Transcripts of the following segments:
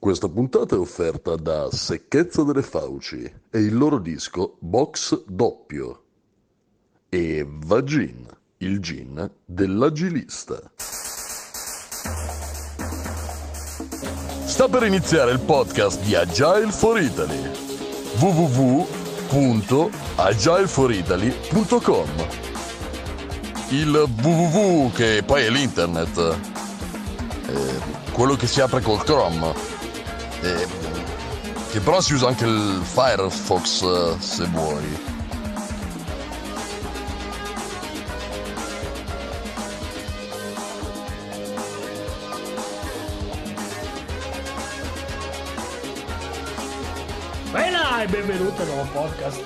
Questa puntata è offerta da Secchezza delle Fauci e il loro disco Box Doppio. E Vagin, il gin dell'agilista. Sta per iniziare il podcast di Agile for Italy. www.agileforitaly.com Il www che poi è l'internet, eh, quello che si apre col Chrome, eh, che però si usa anche il Firefox eh, se vuoi. Bella e benvenuto al nuovo podcast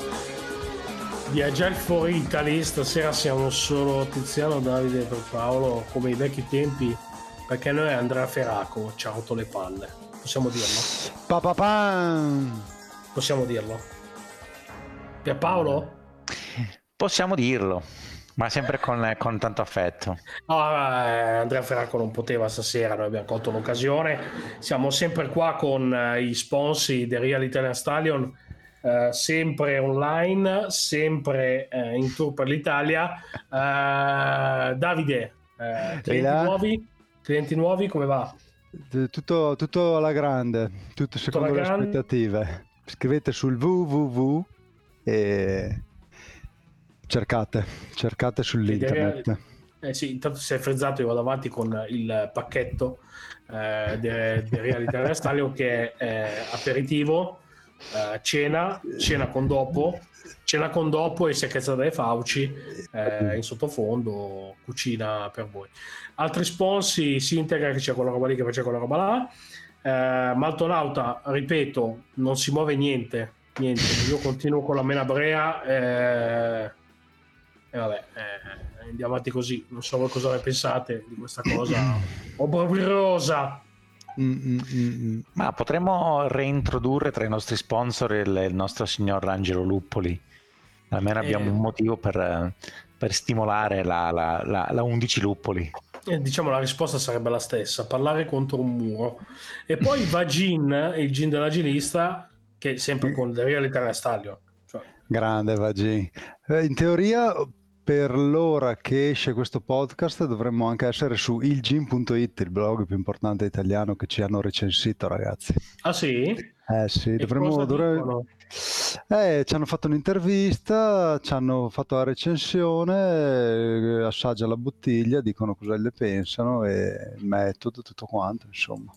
di Agile for Italy. Stasera siamo solo Tiziano, Davide e Paolo come i vecchi tempi perché noi Andrea Feraco ci ha rotto le palle. Possiamo dirlo? Pa, pa, pa. Possiamo dirlo? Pierpaolo? Possiamo dirlo, ma sempre con, con tanto affetto. No, eh, Andrea Ferraco non poteva stasera, noi abbiamo colto l'occasione. Siamo sempre qua con eh, i sponsor del Real Italian Stallion, eh, sempre online, sempre eh, in tour per l'Italia. Eh, Davide, eh, clienti nuovi? Clienti nuovi, come va? Tutto, tutto alla grande, tutto secondo alla le grande. aspettative. Scrivete sul www e cercate, cercate sull'internet. Eh sì, intanto si è frizzato, io vado avanti con il pacchetto eh, del de Real Italian Stallion che è eh, aperitivo, eh, cena, cena con dopo, cena con dopo e secchezza delle fauci eh, in sottofondo, cucina per voi. Altri sponsor, si integra che c'è quella roba lì che c'è quella roba là. Eh, Maltonauta, ripeto, non si muove niente, niente. Io continuo con la Menabrea eh, e vabbè, eh, andiamo avanti così. Non so cosa ne pensate di questa cosa obbrobriosa. Mm, mm, mm. Ma potremmo reintrodurre tra i nostri sponsor il, il nostro signor Angelo Luppoli. Almeno abbiamo Eh. un motivo per, per stimolare la, la, la, la 11 Luppoli. Eh, diciamo la risposta sarebbe la stessa, parlare contro un muro. E poi va Gin, il Gin dell'agilista, che è sempre con The Real Italian Stallion. Cioè, Grande Vagin. Eh, In teoria, per l'ora che esce questo podcast, dovremmo anche essere su ilgin.it, il blog più importante italiano che ci hanno recensito, ragazzi. ah sì? Eh sì, dovremmo... cosa dovre- dicono? Eh, ci hanno fatto un'intervista, ci hanno fatto la recensione, eh, assaggia la bottiglia, dicono cosa ne pensano e il metodo, tutto quanto, insomma.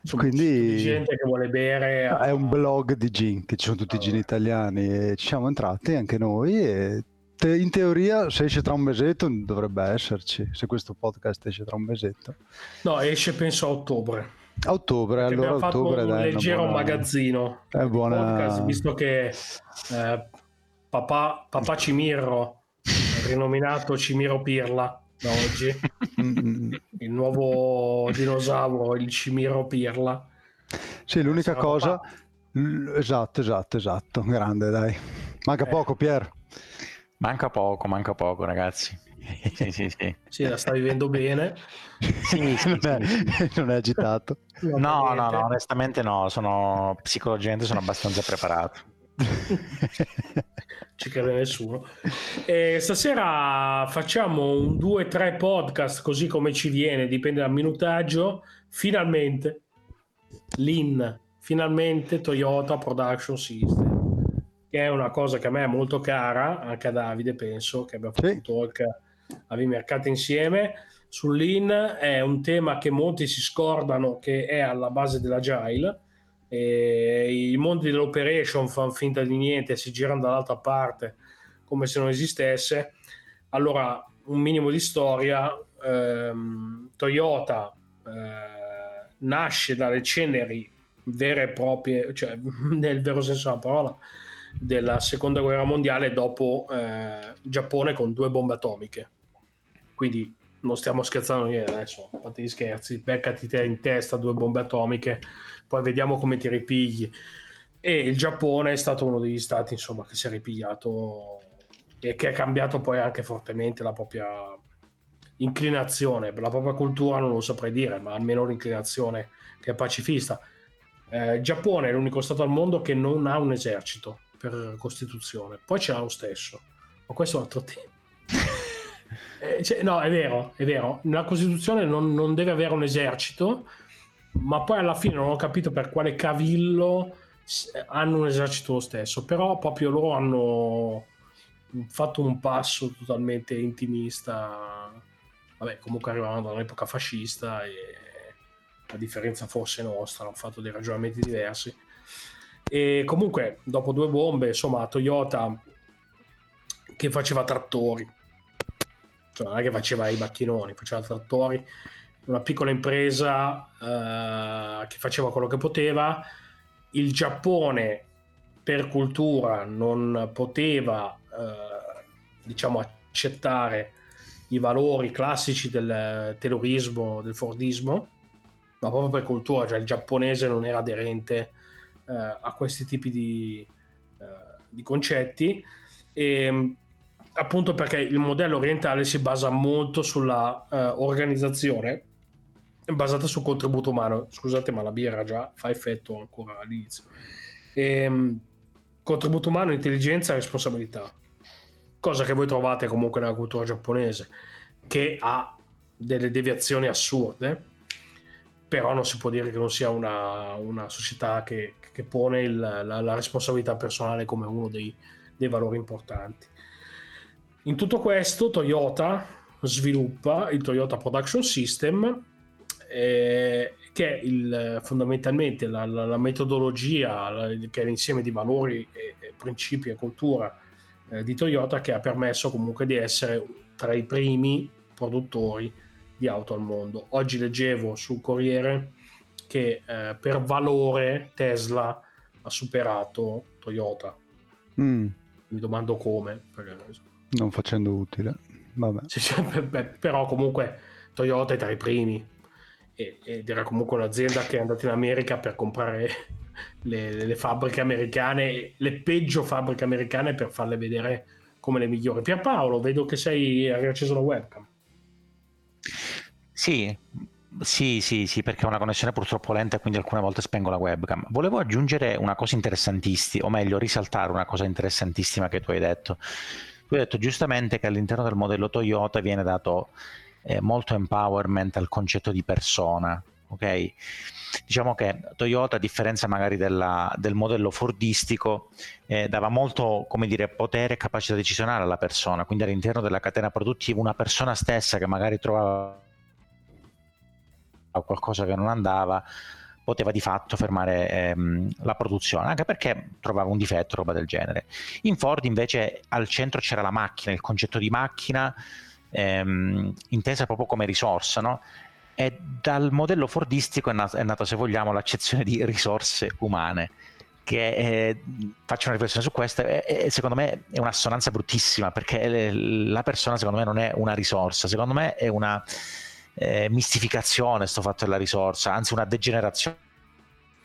Insomma, Quindi- gente che vuole bere. È un blog di gin, che ci sono tutti i gin italiani e ci siamo entrati anche noi e te- in teoria se esce tra un mesetto dovrebbe esserci, se questo podcast esce tra un mesetto. No, esce penso a ottobre. A ottobre, Perché allora abbiamo fatto ottobre un dai, leggero buona- magazzino. È buona... podcast, visto che eh, papà, papà Cimirro, rinominato Cimiro Pirla da oggi, il nuovo dinosauro, il Cimiro Pirla. Sì, l'unica cosa... papà. Esatto, esatto, esatto, grande dai. Manca Eh. poco Pier. Manca poco, manca poco, ragazzi. sì, sì, sì. Sì, la sta vivendo bene. Sì, sì, non, sì. è, non è agitato. No, no, Niente. no, onestamente no, sono psicologicamente sono abbastanza preparato. ci crede nessuno. E stasera facciamo un 2-3 podcast così come ci viene, dipende dal minutaggio. Finalmente, l'IN, finalmente Toyota Production System, che è una cosa che a me è molto cara, anche a Davide penso, che abbiamo fatto Sì. un talk a Mercati insieme. Sull'IN è un tema che molti si scordano che è alla base dell'agile e i mondi dell'operation fanno finta di niente, si girano dall'altra parte come se non esistesse. Allora, un minimo di storia, ehm, Toyota eh, nasce dalle ceneri vere e proprie, cioè nel vero senso della parola, della seconda guerra mondiale dopo eh, Giappone con due bombe atomiche. Quindi non stiamo scherzando niente adesso, a gli scherzi, beccati te in testa due bombe atomiche, poi vediamo come ti ripigli. E il Giappone è stato uno degli stati insomma, che si è ripigliato e che ha cambiato poi anche fortemente la propria inclinazione, la propria cultura non lo saprei dire, ma almeno l'inclinazione che è pacifista. Eh, Giappone è l'unico stato al mondo che non ha un esercito per Costituzione, poi ce l'ha lo stesso, ma questo è un altro tema. eh, cioè, no, è vero, è vero, la Costituzione non, non deve avere un esercito, ma poi alla fine non ho capito per quale cavillo hanno un esercito lo stesso, però proprio loro hanno fatto un passo totalmente intimista. Vabbè, comunque arrivavano da un'epoca fascista e a differenza forse nostra, hanno fatto dei ragionamenti diversi. E comunque, dopo due bombe, insomma, Toyota che faceva trattori, cioè non è che faceva i macchinoni, faceva trattori, una piccola impresa eh, che faceva quello che poteva. Il Giappone per cultura non poteva eh, diciamo accettare i valori classici del terrorismo, del fordismo, ma proprio per cultura, cioè il giapponese non era aderente eh, a questi tipi di, eh, di concetti e appunto perché il modello orientale si basa molto sulla uh, organizzazione basata sul contributo umano. Scusate, ma la birra già fa effetto ancora all'inizio. E, um, contributo umano, intelligenza e responsabilità. Cosa che voi trovate comunque nella cultura giapponese, che ha delle deviazioni assurde, però non si può dire che non sia una, una società che, che pone il, la, la, responsabilità personale come uno dei, dei valori importanti. In tutto questo Toyota sviluppa il Toyota Production System eh, che è il, fondamentalmente la, la, la metodologia, la, che è l'insieme di valori, e, e principi e cultura eh, di Toyota che ha permesso comunque di essere tra i primi produttori di auto al mondo. Oggi leggevo sul Corriere che eh, per valore Tesla ha superato Toyota. Mm. Mi domando come. Perché non facendo utile. Vabbè. però comunque Toyota è tra i primi ed era comunque un'azienda che è andata in America per comprare le, le, fabbriche americane, le peggio fabbriche americane per farle vedere come le migliori. Pierpaolo, vedo che sei hai acceso la webcam. Sì, sì, sì, sì, perché ho una connessione purtroppo lenta e quindi alcune volte spengo la webcam. Volevo aggiungere una cosa interessantissima, o meglio, risaltare una cosa interessantissima che tu hai detto. Tu hai detto giustamente che all'interno del modello Toyota viene dato eh, molto empowerment al concetto di persona. Ok? Diciamo che Toyota, a differenza magari della, del modello fordistico, eh, dava molto dire, potere e capacità decisionale alla persona, quindi all'interno della catena produttiva una persona stessa che magari trovava qualcosa che non andava, poteva di fatto fermare ehm, la produzione, anche perché trovava un difetto, roba del genere. In Ford invece al centro c'era la macchina, il concetto di macchina ehm, intesa proprio come risorsa, no? E dal modello fordistico è, nata, è nata, se vogliamo, l'accezione di risorse umane che è, faccio una riflessione su questo e secondo me è un'assonanza bruttissima perché la persona secondo me non è una risorsa secondo me è una eh, mistificazione sto fatto della risorsa, anzi una degenerazione.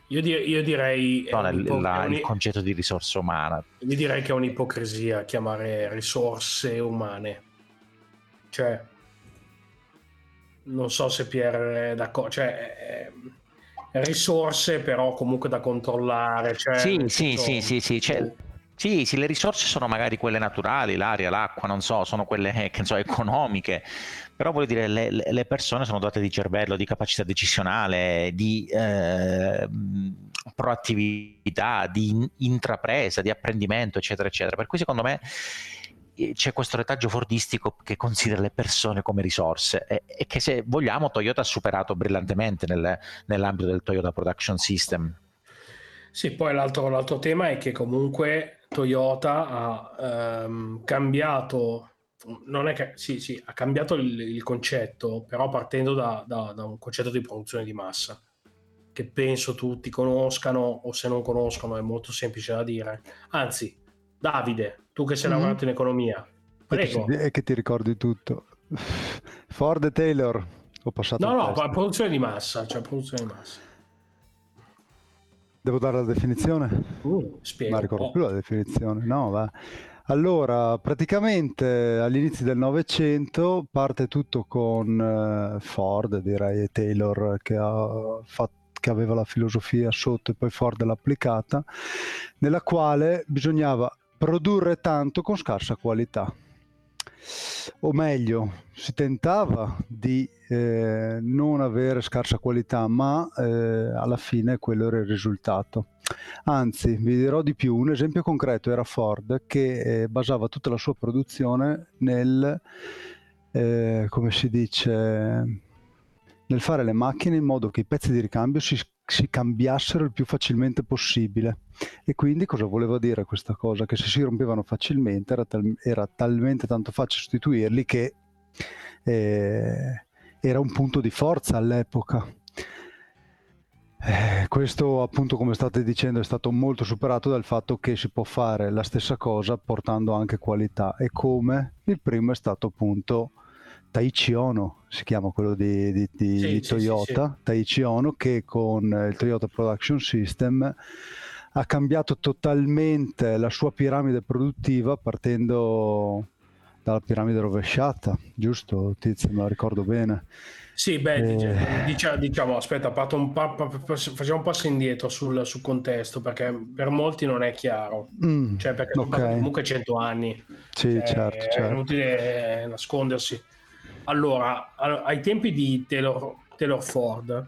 Io, di- io direi... No, la, il concetto di risorsa umana. Io direi che è un'ipocrisia chiamare risorse umane. Cioè, non so se Pierre è d'accordo. Cioè, eh, risorse però comunque da controllare. Cioè, sì, sì, sì, sì, sì, cioè, sì, sì, le risorse sono magari quelle naturali, l'aria, l'acqua, non so, sono quelle eh, che, so, economiche, però voglio dire, le, le, persone sono dotate di cervello, di capacità decisionale, di eh, proattività, di intrapresa, di apprendimento, eccetera, eccetera. Per cui secondo me c'è questo retaggio fordistico che considera le persone come risorse e, e che se vogliamo Toyota ha superato brillantemente nel, nell'ambito del Toyota Production System. Sì, poi l'altro, l'altro tema è che comunque Toyota ha ehm, cambiato non è che sì, sì, ha cambiato il, il concetto, però partendo da, da, da, un concetto di produzione di massa, che penso tutti conoscano, o se non conoscono è molto semplice da dire. Anzi, Davide, tu che sei mm-hmm. lavorato in economia, prego. E che ti ricordi tutto. Ford e Taylor, ho passato No, no, test. produzione di massa, cioè produzione di massa. Devo dare la definizione? Uh, spiego. Ma ricordo più la definizione, no, va. Allora, praticamente all'inizio del Novecento parte tutto con eh, Ford, direi, e Taylor che, ha fatto, che aveva la filosofia sotto e poi Ford l'ha applicata, nella quale bisognava produrre tanto con scarsa qualità o meglio, si tentava di eh, non avere scarsa qualità, ma eh, alla fine quello era il risultato. Anzi, vi dirò di più, un esempio concreto era Ford che eh, basava tutta la sua produzione nel, eh, come si dice, nel fare le macchine in modo che i pezzi di ricambio si si cambiassero il più facilmente possibile. E quindi cosa voleva dire questa cosa? Che se si rompevano facilmente era, tal- era talmente tanto facile sostituirli che eh, era un punto di forza all'epoca. Eh, questo appunto come state dicendo è stato molto superato dal fatto che si può fare la stessa cosa portando anche qualità e come il primo è stato appunto Taichi Ono, si chiama quello di, di, di, sì, di Toyota, sì, sì, Taichi Ono che con il Toyota Production System ha cambiato totalmente la sua piramide produttiva partendo dalla piramide rovesciata, giusto Tizio, me la ricordo bene. Sì, beh, eh... diciamo, diciamo, aspetta, un facciamo un passo indietro sul, sul, contesto perché per molti non è chiaro, mm, cioè perché okay. comunque 100 anni, sì, cioè, certo, certo. è inutile nascondersi. Allora, ai tempi di Taylor, Taylor Ford,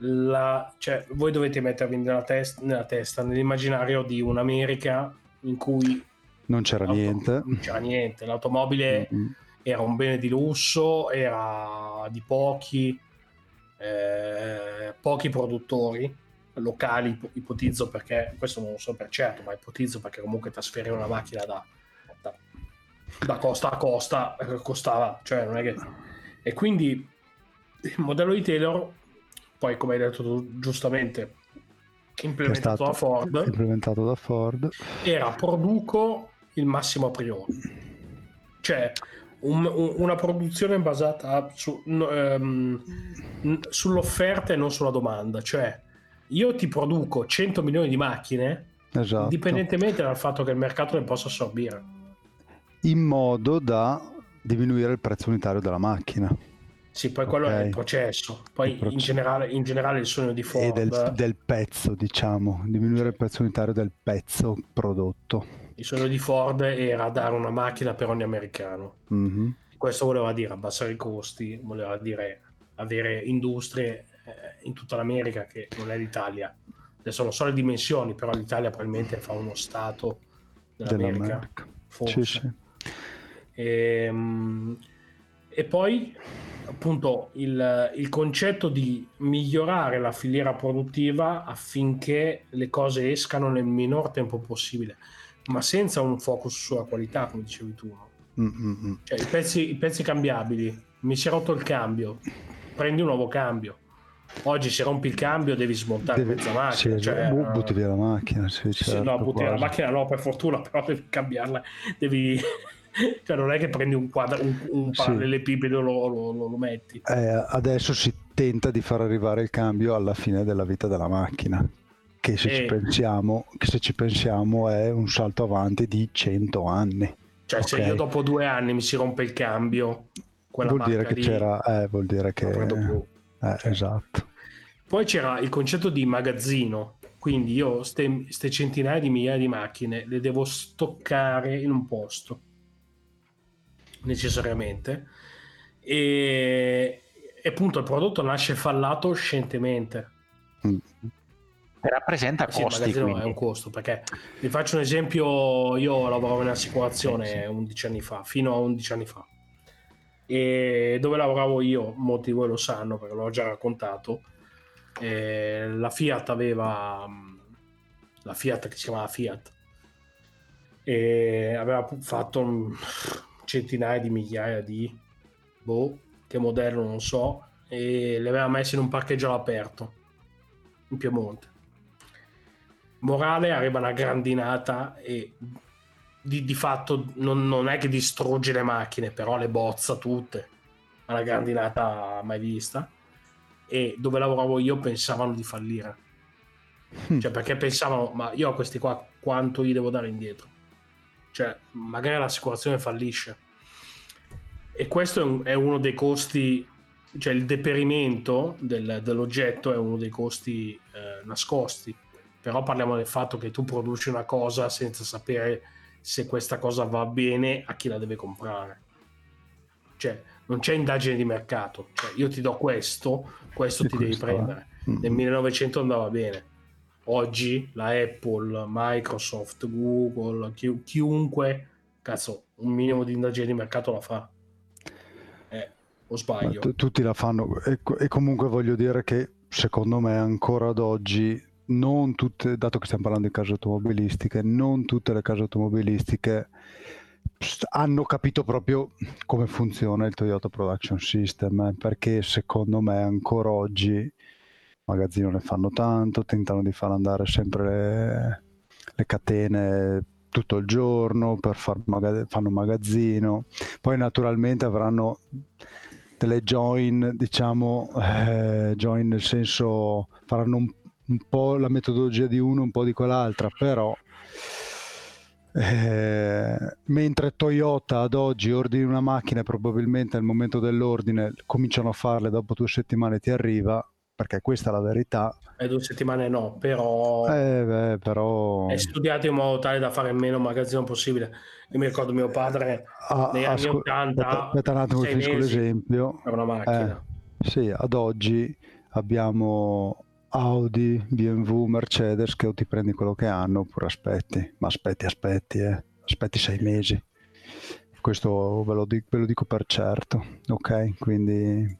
la, cioè, voi dovete mettervi nella, test, nella, testa, nell'immaginario di un'America in cui non c'era niente. Non c'era niente. L'automobile mm-hmm. era un bene di lusso, era di pochi, eh, pochi produttori locali, ipotizzo perché, questo non lo so per certo, ma ipotizzo perché comunque trasferire una macchina da da costa a costa eh, costava, cioè non è che... E quindi il modello di Taylor, poi come hai detto tu giustamente, implementato da Ford, implementato da Ford, era produco il massimo a priori. Cioè un, un, una produzione basata su, um, sull'offerta e non sulla domanda. Cioè io ti produco 100 milioni di macchine, esatto. indipendentemente dal fatto che il mercato le possa assorbire in modo da diminuire il prezzo unitario della macchina. Sì, poi quello okay. è il processo. Poi il processo. In, generale, in, generale, il sogno di Ford... E del, del, pezzo, diciamo, diminuire il prezzo unitario del pezzo prodotto. Il sogno di Ford era dare una macchina per ogni americano. Mm-hmm. Questo voleva dire abbassare i costi, voleva dire avere industrie eh, in tutta l'America che non è l'Italia. Adesso non so le dimensioni, però l'Italia probabilmente fa uno stato dell'America. dell'America. Forse. Sì, sì. E, ehm, e poi appunto il, il, concetto di migliorare la filiera produttiva affinché le cose escano nel minor tempo possibile, ma senza un focus sulla qualità, come dicevi tu. No? Mm-hmm. Cioè, i, pezzi, i pezzi cambiabili, mi si è rotto il cambio, prendi un nuovo cambio. Oggi se rompi il cambio devi smontare devi, mezza macchina. Sì, cioè, butti via la macchina. Sì, certo, sì, no, butti via la macchina no, per fortuna, però devi cambiarla. Devi cioè non è che prendi un, quadro, un, un parallelepipedo e lo, lo, lo, lo, metti. Eh, adesso si tenta di far arrivare il cambio alla fine della vita della macchina, che se, e... ci, eh. pensiamo, che se ci pensiamo è un salto avanti di 100 anni. Cioè okay. se io dopo due anni mi si rompe il cambio, vuol dire che lì, c'era, eh, vuol dire che... Eh, cioè. Esatto. Poi c'era il concetto di magazzino, quindi io queste centinaia di migliaia di macchine le devo stoccare in un posto necessariamente e, e appunto il prodotto nasce fallato scientemente mm. rappresenta sì, costi è un costo perché vi faccio un esempio io lavoravo in assicurazione sì, sì. 11 anni fa fino a 11 anni fa e dove lavoravo io molti di voi lo sanno perché l'ho già raccontato eh, la Fiat aveva la Fiat che si chiamava Fiat e aveva fatto centinaia di migliaia di boh, che modello non so, e le aveva messe in un parcheggio all'aperto in Piemonte. Morale arriva una grandinata e di, di fatto non, non, è che distrugge le macchine, però le bozza tutte. Una grandinata mai vista. E dove lavoravo io pensavano di fallire. Hm. Cioè, perché pensavano, ma io a questi qua quanto gli devo dare indietro? cioè magari l'assicurazione fallisce. E questo è, un, è uno dei costi, cioè il deperimento del, dell'oggetto è uno dei costi eh, nascosti. Però parliamo del fatto che tu produci una cosa senza sapere se questa cosa va bene a chi la deve comprare. Cioè, non c'è indagine di mercato. Cioè, io ti do questo, questo e ti questo, devi prendere. Mm. Nel 1900 andava bene. Oggi la Apple, Microsoft, Google, chi, chiunque, cazzo, un minimo di indagine di mercato la fa. Eh, o sbaglio? T- tutti la fanno. E, e comunque voglio dire che secondo me ancora ad oggi non tutte, dato che stiamo parlando di case automobilistiche, non tutte le case automobilistiche hanno capito proprio come funziona il Toyota Production System, perché secondo me ancora oggi il magazzino ne fanno tanto, tentano di far andare sempre le, le catene tutto il giorno per far maga- fanno magazzino, poi naturalmente avranno delle join, diciamo, eh, join nel senso faranno un, un po' la metodologia di uno, un po' di quell'altra, però eh, mentre Toyota ad oggi ordini una macchina probabilmente al momento dell'ordine cominciano a farle dopo due settimane ti arriva perché questa è la verità. E due settimane no però, eh, beh, però... è studiato in modo tale da fare il meno magazzino possibile. Io mi ricordo mio padre ah, negli anni ascol- 80 aspetta un attimo finisco l'esempio. per una macchina. Eh, sì ad oggi abbiamo Audi, BMW, Mercedes che o ti prendi quello che hanno oppure aspetti, ma aspetti, aspetti, eh. aspetti sei mesi. Questo ve lo, dico, ve lo dico per certo, ok? Quindi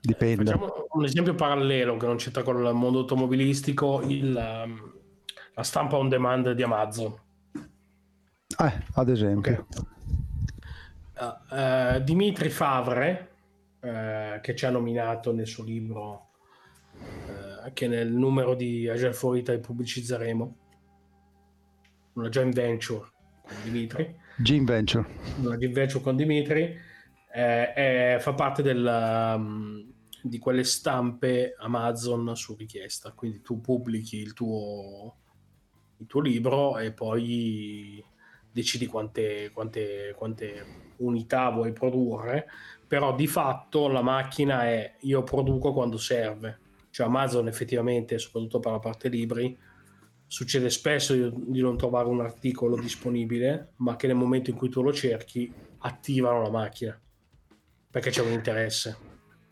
dipende. Facciamo un esempio parallelo che non c'entra con il mondo automobilistico, il, la stampa on demand di Amazon. Eh, ad esempio. Okay. Uh, uh, Dimitri Favre, uh, che ci ha nominato nel suo libro che nel numero di Agile for Italy pubblicizzeremo una joint venture con Dimitri. Gene Venture. Una joint venture con Dimitri eh, eh, fa parte del, um, di quelle stampe Amazon su richiesta. Quindi tu pubblichi il tuo, il tuo libro e poi decidi quante, quante, quante unità vuoi produrre. Però di fatto la macchina è io produco quando serve cioè Amazon effettivamente, soprattutto per la parte libri, succede spesso di non trovare un articolo disponibile, ma che nel momento in cui tu lo cerchi attivano la macchina perché c'è un interesse.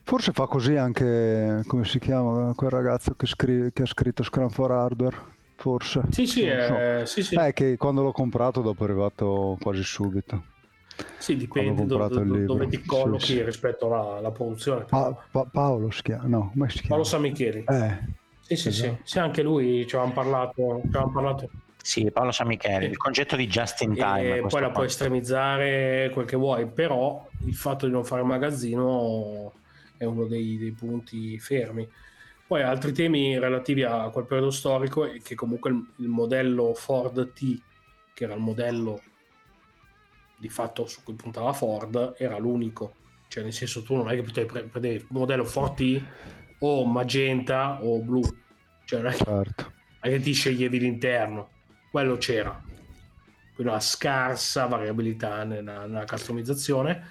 Forse fa così anche, come si chiama, quel ragazzo che, scri- che ha scritto Scrum for Hardware, forse. Sì, sì, eh, so. sì, sì. È che quando l'ho comprato dopo è arrivato quasi subito. Sì, dipende do, do, dove ti collochi sì, sì. rispetto alla, alla produzione. Pa- pa- Paolo si chiama, no, chiama? Paolo Samicheli. Eh. Sì, sì, esatto. sì, sì, anche lui ci avevamo parlato. Ci avevamo parlato. Sì, Paolo Samicheli, il concetto di just in time. E poi la puoi estremizzare quel che vuoi, però il fatto di non fare magazzino è uno dei, dei punti fermi. Poi altri temi relativi a quel periodo storico è che comunque il, il modello Ford T, che era il modello di fatto su cui puntava Ford era l'unico. Cioè nel senso tu non è che potevi prendere il modello Forti o magenta o blu cioè non è che, certo. è che ti sceglievi l'interno. Quello c'era. Quindi una scarsa variabilità nella, nella customizzazione.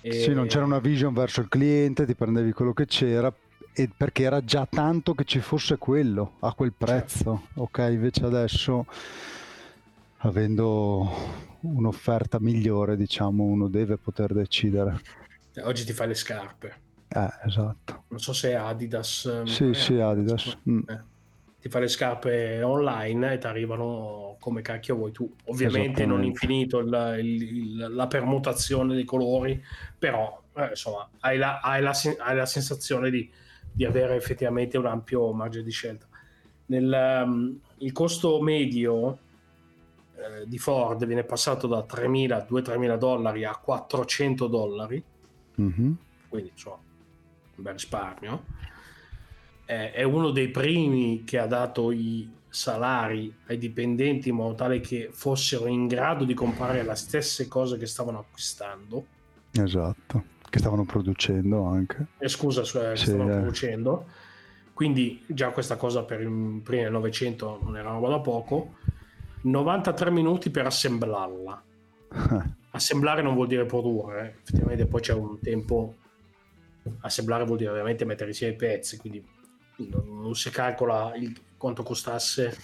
E... sì non c'era una vision verso il cliente ti prendevi quello che c'era e perché era già tanto che ci fosse quello a quel prezzo. Certo. ok invece adesso avendo un'offerta migliore, diciamo, uno deve poter decidere. Oggi ti fai le scarpe. Eh, esatto. Non so se è Adidas. Sì, eh, sì, Adidas. Mm. Eh. Ti fai le scarpe online e ti arrivano come cacchio vuoi tu. Ovviamente non infinito il, il, la permutazione dei colori, però eh, insomma hai la, hai la, hai la sensazione di, di, avere effettivamente un ampio margine di scelta. Nel, um, il costo medio eh, di Ford viene passato da 3.000, 2-3.000 dollari a 400 dollari, mm-hmm. quindi insomma un bel risparmio. Eh, è uno dei primi che ha dato i salari ai dipendenti in modo tale che fossero in grado di comprare le stesse cose che stavano acquistando. Esatto, che stavano producendo anche. Eh, scusa, cioè, sì, stavano eh. producendo. Quindi già questa cosa per i primi del Novecento non era roba da poco 93 minuti per assemblarla. Assemblare non vuol dire produrre, effettivamente poi c'è un tempo. Assemblare vuol dire ovviamente mettere insieme i pezzi, quindi non, non si calcola il, quanto costasse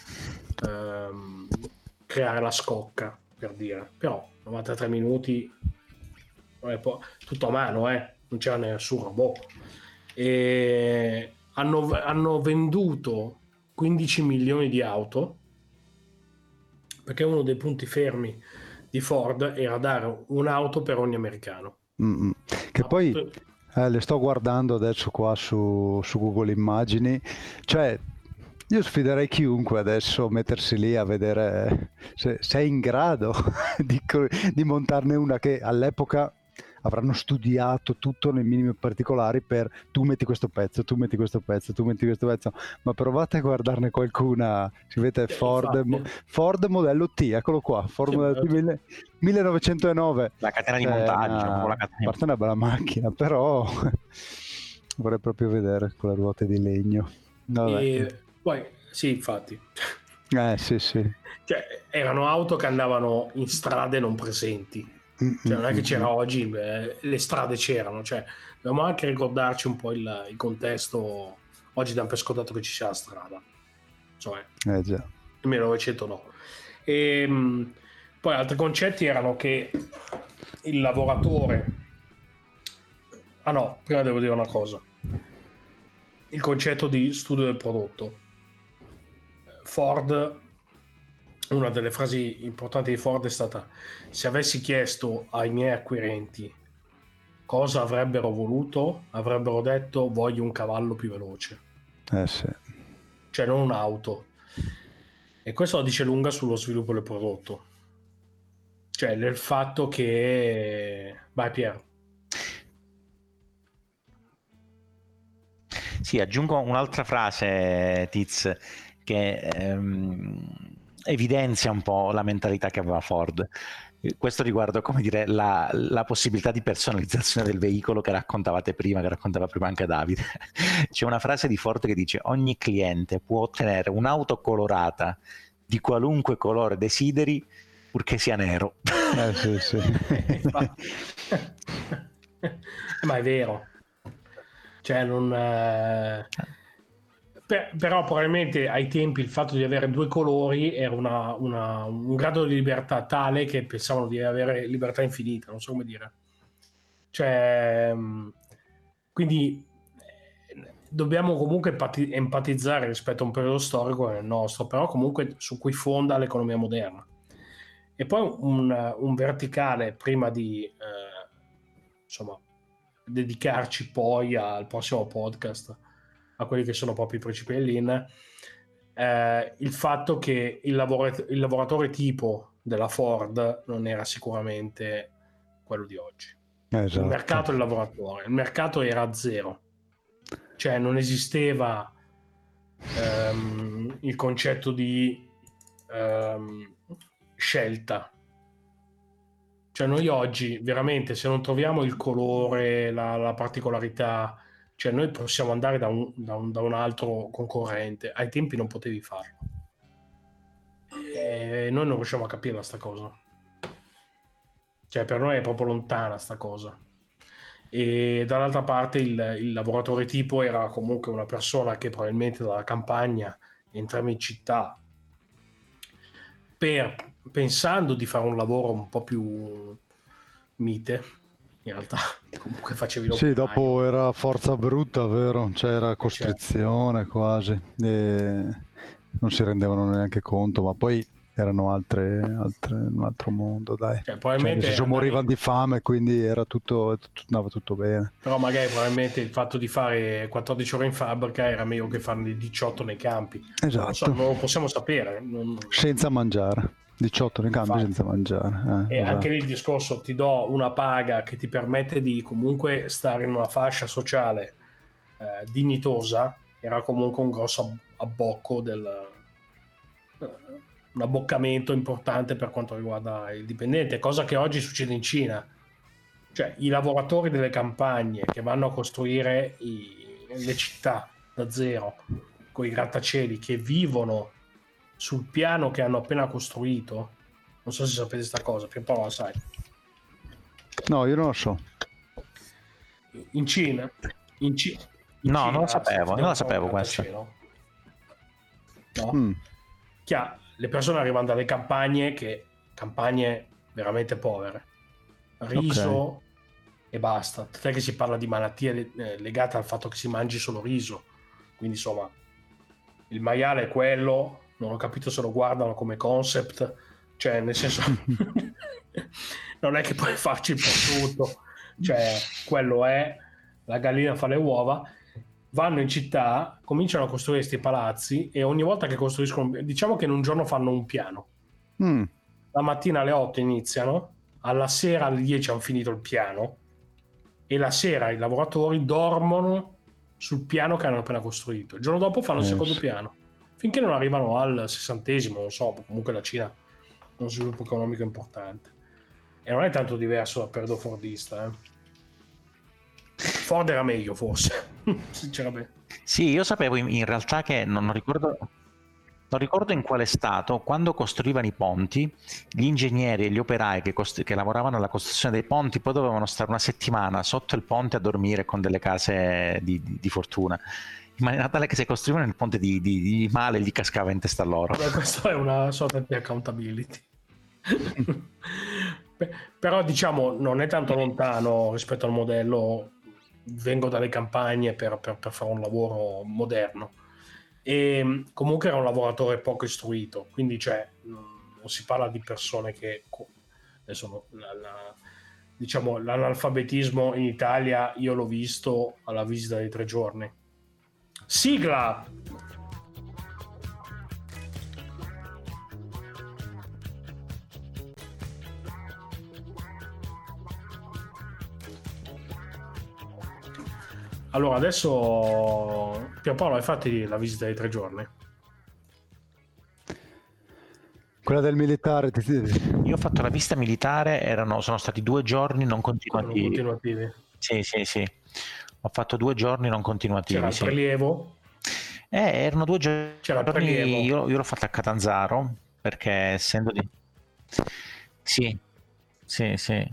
ehm, creare la scocca, per dire. Però 93 minuti, tutto a mano, eh? non c'era nessun robot. E hanno, hanno venduto 15 milioni di auto perché uno dei punti fermi di Ford era dare un'auto per ogni americano. Mm-hmm. Che no, poi eh, le sto guardando adesso qua su, su Google Immagini, cioè io sfiderei chiunque adesso a mettersi lì a vedere se, se è in grado di, di montarne una che all'epoca avranno studiato tutto nei minimi particolari per tu metti questo pezzo, tu metti questo pezzo, tu metti questo pezzo, ma provate a guardarne qualcuna, si vede Ford, mo, Ford modello T, eccolo qua, Ford sì, modello T 1909. La catena di montaggio, una, la catena. a parte una bella macchina, però vorrei proprio vedere con le ruote di legno. E poi, sì, infatti. Eh, sì, sì. Cioè, erano auto che andavano in strade non presenti cioè, non è che c'era oggi, beh, le strade c'erano, cioè, dobbiamo anche ricordarci un po' il, il contesto. Oggi diamo per scontato che ci sia la strada, cioè, eh già. nel 1900 no. E, ehm, poi altri concetti erano che il lavoratore... Ah no, prima devo dire una cosa. Il concetto di studio del prodotto. Ford una delle frasi importanti di Ford è stata se avessi chiesto ai miei acquirenti cosa avrebbero voluto, avrebbero detto voglio un cavallo più veloce. Eh sì. Cioè non un'auto. E questo la dice lunga sullo sviluppo del prodotto. Cioè nel fatto che... Vai Pier. Sì, aggiungo un'altra frase, Tiz, che... Ehm evidenzia un po' la mentalità che aveva Ford. Questo riguardo, come dire, la, la, possibilità di personalizzazione del veicolo che raccontavate prima, che raccontava prima anche Davide. C'è una frase di Ford che dice: Ogni cliente può ottenere un'auto colorata di qualunque colore desideri, purché sia nero. Eh, sì, sì. Ma è vero. Cioè, non. Eh per, però probabilmente ai tempi il fatto di avere due colori era una, una, un grado di libertà tale che pensavano di avere libertà infinita, non so come dire. Cioè, mm, quindi eh, dobbiamo comunque empatizzare rispetto a un periodo storico il nostro, però comunque su cui fonda l'economia moderna. E poi un, un verticale prima di eh, insomma dedicarci poi al prossimo podcast a quelli che sono proprio i principi dell'IN, eh, il fatto che il, lavor- il lavoratore tipo della Ford non era sicuramente quello di oggi. Esatto. Il mercato del lavoratore, il mercato era zero, cioè non esisteva ehm, il concetto di ehm, scelta. Cioè noi oggi veramente se non troviamo il colore, la, la particolarità, cioè noi possiamo andare da un, da un, da un altro concorrente, ai tempi non potevi farlo. E noi non riusciamo a capire sta cosa. Cioè per noi è proprio lontana sta cosa. E dall'altra parte il, il lavoratore tipo era comunque una persona che probabilmente dalla campagna entrava in città per, pensando di fare un lavoro un po' più mite in realtà comunque facevi lo Sì, dopo era forza brutta, vero? C'era costrizione certo. quasi e non si rendevano neanche conto, ma poi erano altre, altre un altro mondo, dai. Cioè, probabilmente cioè, morivano di fame, quindi era tutto, andava tutto bene. Però magari probabilmente il fatto di fare 14 ore in fabbrica era meglio che farne 18 nei campi. Esatto. Non lo possiamo sapere. Non... Senza mangiare. 18 nei campi senza mangiare. Eh, e esatto. anche lì il discorso ti do una paga che ti permette di comunque stare in una fascia sociale eh, dignitosa, era comunque un grosso abbocco del un abboccamento importante per quanto riguarda il dipendente, cosa che oggi succede in Cina. Cioè i lavoratori delle campagne che vanno a costruire i, le città da zero, con i grattacieli, che vivono sul piano che hanno appena costruito. Non so se sapete questa cosa, Pierpaolo la sai. No, io non lo so. In Cina, in Ci- in No, Cina, non lo sapevo, non la sapevo questa. No? Mm. Chiaro, le persone arrivano dalle campagne che campagne veramente povere. Riso e basta. Tant'è che si parla di malattie eh, legate al fatto che si mangi solo riso. Quindi insomma, il maiale è quello, non ho capito se lo guardano come concept, cioè nel senso non è che puoi farci il prosciutto, cioè quello è, la gallina fa le uova, vanno in città, cominciano a costruire questi palazzi e ogni volta che costruiscono, diciamo che in un giorno fanno un piano, Mm. la mattina alle 8 iniziano, alla sera alle 10 hanno finito il piano e la sera i lavoratori dormono sul piano che hanno appena costruito. Il giorno dopo fanno il Eh, secondo piano, finché non arrivano al sessantesimo, non so, comunque la Cina ha uno sviluppo economico importante. E non è tanto diverso dal periodo fordista. eh. Ford era meglio forse, sinceramente. Sì, io sapevo in, realtà che non, non ricordo, non ricordo in quale stato, quando costruivano i ponti, gli ingegneri e gli operai che, costru- che lavoravano alla costruzione dei ponti poi dovevano stare una settimana sotto il ponte a dormire con delle case di, di- di fortuna, in maniera tale che se costruivano il ponte di, di- di male gli cascava in testa loro. Vabbè, questo è una sorta di accountability. Pe- Però diciamo non è tanto lontano rispetto al modello vengo dalle campagne per, per- per fare un lavoro moderno e mh, comunque era un lavoratore poco istruito quindi cioè mh, non si parla di persone che adesso la- la- diciamo l'analfabetismo in Italia io l'ho visto alla visita dei tre giorni sigla Allora, adesso Pierpaolo, hai fatto la visita dei tre giorni? Quella del militare. Io ho fatto la visita militare, erano, sono stati due giorni non continuativi. continuativi? Sì, sì, sì. Ho fatto due giorni non continuativi. C'era il sì. prelievo? Eh, erano due giorni. C'era il prelievo. Io, io l'ho fatta a Catanzaro perché essendo di. Sì, sì, sì.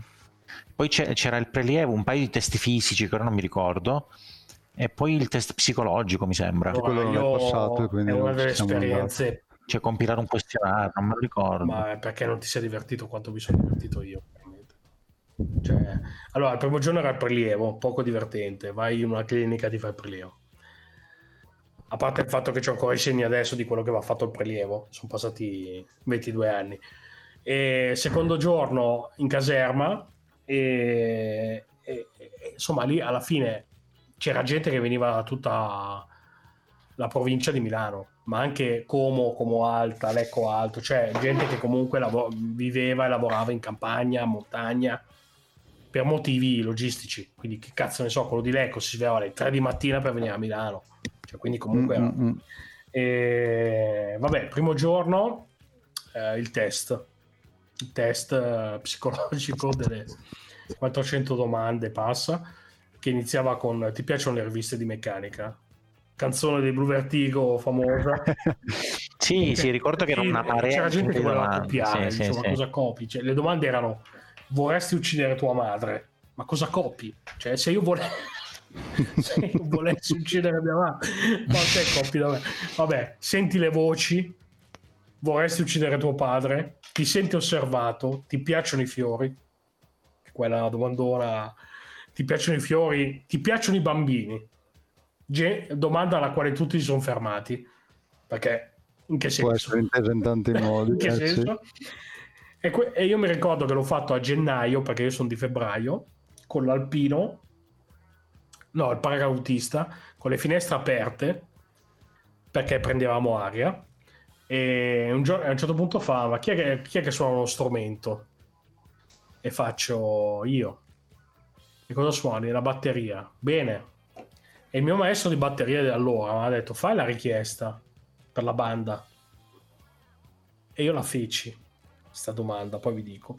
Poi c'era il prelievo, un paio di test fisici che ora non mi ricordo, e poi il test psicologico, mi sembra. Allora, quello non è io- passato, quindi è una non ci delle siamo esperienze, Cioè, compilare un questionario, non me lo ricordo. ma è perché non ti sei divertito quanto mi sono divertito io. Cioè, allora, il primo giorno era il prelievo, poco divertente. Vai in una clinica e ti fai il prelievo. A parte il fatto che c'ho ancora i segni adesso di quello che va fatto il prelievo, sono passati 22 anni. E secondo giorno in caserma, e, e- e, insomma, lì alla fine c'era gente che veniva da tutta la provincia di Milano, ma anche Como, Como Alta, Lecco Alto, cioè gente che comunque lavo- viveva e lavorava in campagna, montagna, per motivi logistici. Quindi che cazzo ne so, quello di Lecco si svegliava alle 3 di mattina per venire a Milano. Cioè, quindi comunque era- Mm, mm, mm. e, vabbè, primo giorno eh, il test, il test eh, psicologico delle 400 domande passa, che iniziava con ti piacciono le riviste di meccanica? Canzone dei Blue Vertigo famosa. Sì, sì, ricordo che era una marea C'era gente di che voleva domande. copiare, Sì, sì, insomma, sì. cosa copi? Cioè, le domande erano vorresti uccidere tua madre? Ma cosa copi? Cioè, se io volevo... se io volessi uccidere mia madre, ma te copi da me. Vabbè, senti le voci, vorresti uccidere tuo padre, ti senti osservato, ti piacciono i fiori, quella è una domandona, ti piacciono i fiori, ti piacciono i bambini? Ge- domanda alla quale tutti si sono fermati, perché in che Può senso? essere inteso in tanti modi. In che eh, sì. E, que- e io mi ricordo che l'ho fatto a gennaio, perché io sono di febbraio, con l'alpino, no, il paracadutista, con le finestre aperte, perché prendevamo aria. E un giorno, a un certo punto fa, ma chi è che, chi è che suona uno strumento? E faccio io. E cosa suoni? La batteria. Bene. E il mio maestro di batteria di allora mi ha detto, fai la richiesta per la banda. E io la feci, questa domanda, poi vi dico.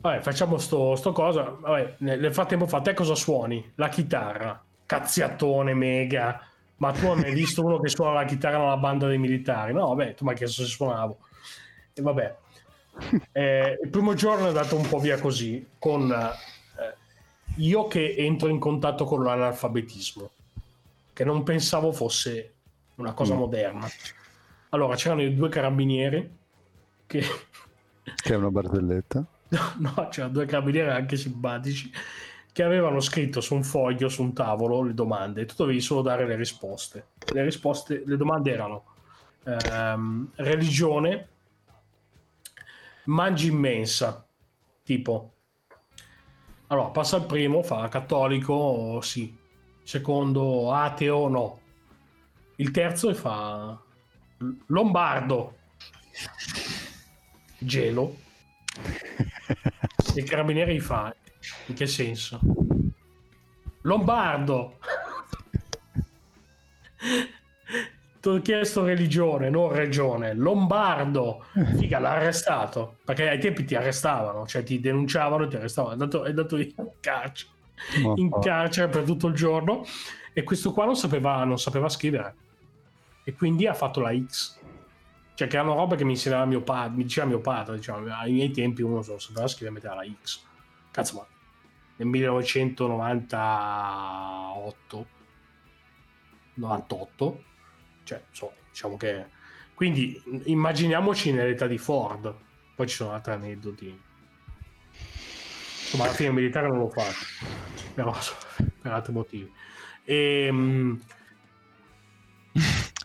Vabbè, facciamo sto, sto cosa. Vabbè, nel, frattempo fa te cosa suoni? La chitarra, cazziatone mega, Ma tu hai mai visto uno che suona la chitarra nella banda dei militari? No, vabbè, tu mi hai chiesto se suonavo. E vabbè. Eh, il primo giorno è andato un po' via così, con eh, io che entro in contatto con l'analfabetismo, che non pensavo fosse una cosa mm. moderna. Allora, c'erano i due carabinieri che... Che è una barzelletta. No, no, c'erano due carabinieri anche simpatici che avevano scritto su un foglio, su un tavolo, le domande e tu dovevi solo dare le risposte. Le risposte, le domande erano ehm, religione, mangi immensa, tipo. Allora, passa il primo, fa cattolico, sì. Secondo, ateo, no. Il terzo fa lombardo, gelo. Il carabinieri fa in che senso? Lombardo. Ti ho chiesto religione, non regione. Lombardo. Figa, l'ha arrestato. Perché ai tempi ti arrestavano, cioè ti denunciavano e ti arrestavano. È andato, è andato in carcere. In carcere per tutto il giorno. E questo qua non sapeva, non sapeva scrivere. E quindi ha fatto la X. Cioè, che erano robe che mi insegnava mio padre, mi diceva mio padre, diciamo, ai miei tempi uno non sapeva scrivere e metteva la X. Cazzo, ma nel 1998 98 cioè so, diciamo che quindi immaginiamoci nell'età di Ford. Poi ci sono altri aneddoti. Insomma alla fine il militare non lo fa però per altri motivi. E, ehm,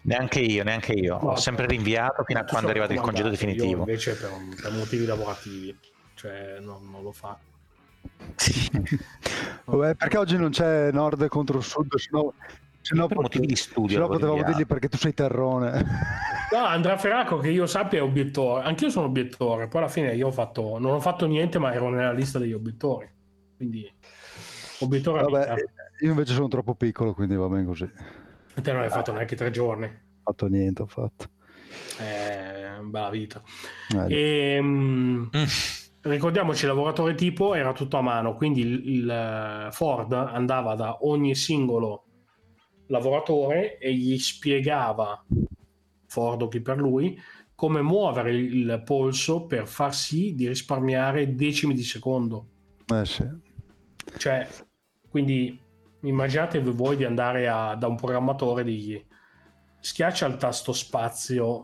Neanche io, neanche io. No, Ho sempre rinviato fino a quando è arrivato il congedo definitivo. invece per, per motivi lavorativi, cioè non, non lo fa. Sì. Vabbè, perché oggi non c'è nord contro sud, sennò, sennò per motivi di studio. Se potevamo dirgli perché tu sei terrone. No, Andrea Ferraco che io sappia è obiettore, anch'io sono obiettore, poi alla fine io ho fatto, non ho fatto niente ma ero nella lista degli obiettori, quindi obiettore Vabbè, io invece sono troppo piccolo, quindi va bene così. Te non hai fatto neanche tre giorni. Ho fatto niente, ho fatto. Eh, bella vita. Eh, e, um, ricordiamoci, il lavoratore tipo era tutto a mano, quindi il, il eh, Ford andava da ogni singolo lavoratore e gli spiegava, Ford o chi per lui, come muovere il polso per far sì di risparmiare decimi di secondo. Eh sì. Cioè, quindi immaginatevi voi di andare a, da un programmatore e dirgli schiaccia il tasto spazio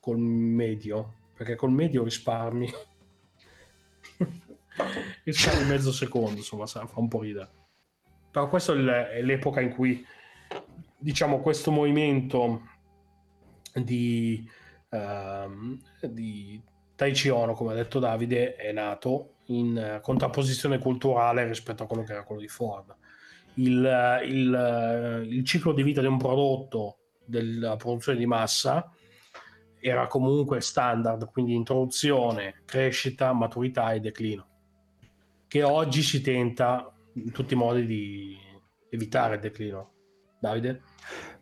col medio, perché col medio risparmi sale mezzo secondo, insomma, fa un po' ridere. Però questa è l'epoca in cui, diciamo, questo movimento di, uh, di Tai Chi Ono, come ha detto Davide, è nato in contrapposizione culturale rispetto a quello che era quello di Ford. Il, il, il ciclo di vita di un prodotto della produzione di massa era comunque standard, quindi introduzione, crescita, maturità e declino che oggi si tenta in tutti i modi di evitare il declino. Davide?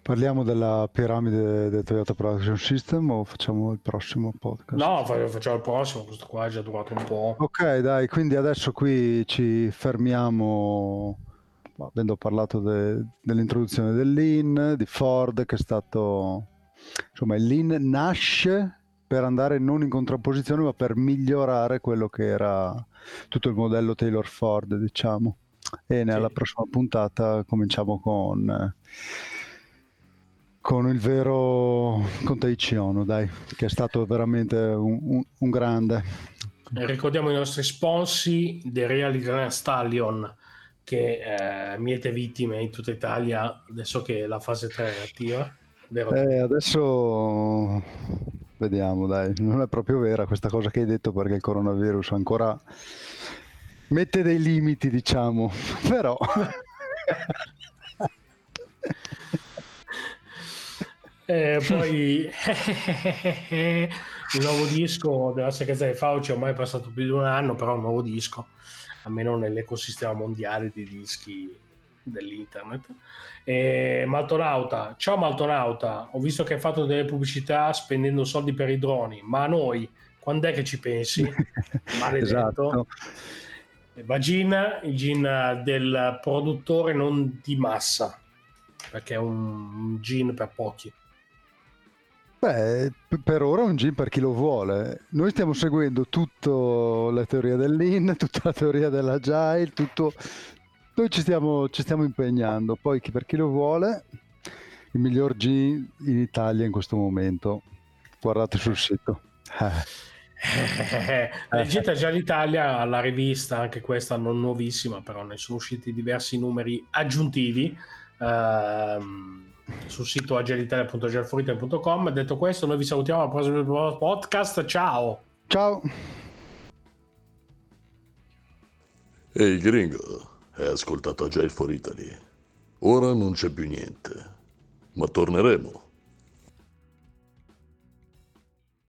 Parliamo della piramide del Toyota Production System o facciamo il prossimo podcast? No, facciamo il prossimo, questo qua è già durato un po'. Ok, dai, quindi adesso qui ci fermiamo, avendo parlato de, dell'introduzione del Lean, di Ford, che è stato... Insomma, il Lean nasce per andare non in contrapposizione, ma per migliorare quello che era tutto il modello Taylor Ford, diciamo. E nella sì. prossima puntata cominciamo con, con il vero con Taichi Ono, dai, che è stato veramente un, un, un grande. Ricordiamo i nostri sponsor, The Real Grand Stallion, che eh, miete vittime in tutta Italia adesso che la fase 3 è attiva. Eh, adesso Vediamo, dai, non è proprio vera questa cosa che hai detto perché il coronavirus ancora mette dei limiti, diciamo, però... eh, poi il nuovo disco della Segazza di Fauci ormai è passato più di un anno, però è un nuovo disco, almeno nell'ecosistema mondiale di dischi dell'internet. E Maltonauta, ciao Maltonauta, ho visto che hai fatto delle pubblicità spendendo soldi per i droni, ma a noi quando è che ci pensi? Maledetto. esatto. Va gin, il gin del produttore non di massa. perché è un gin per pochi. Beh, per ora un gin per chi lo vuole. Noi stiamo seguendo tutta la teoria del lean, tutta la teoria dell'agile, tutto... Noi ci stiamo, ci stiamo impegnando. Poi per chi lo vuole, il miglior gin in Italia in questo momento. Guardate sul sito. Eh, leggete già l'Italia, la rivista, anche questa non nuovissima, però ne sono usciti diversi numeri aggiuntivi. Ehm, sul sito agilitalia.gelforita.com. Detto questo, noi vi salutiamo al prossimo podcast. Ciao. Ciao. Ehi gringo, hai ascoltato Agile for Italy. Ora non c'è più niente, ma torneremo.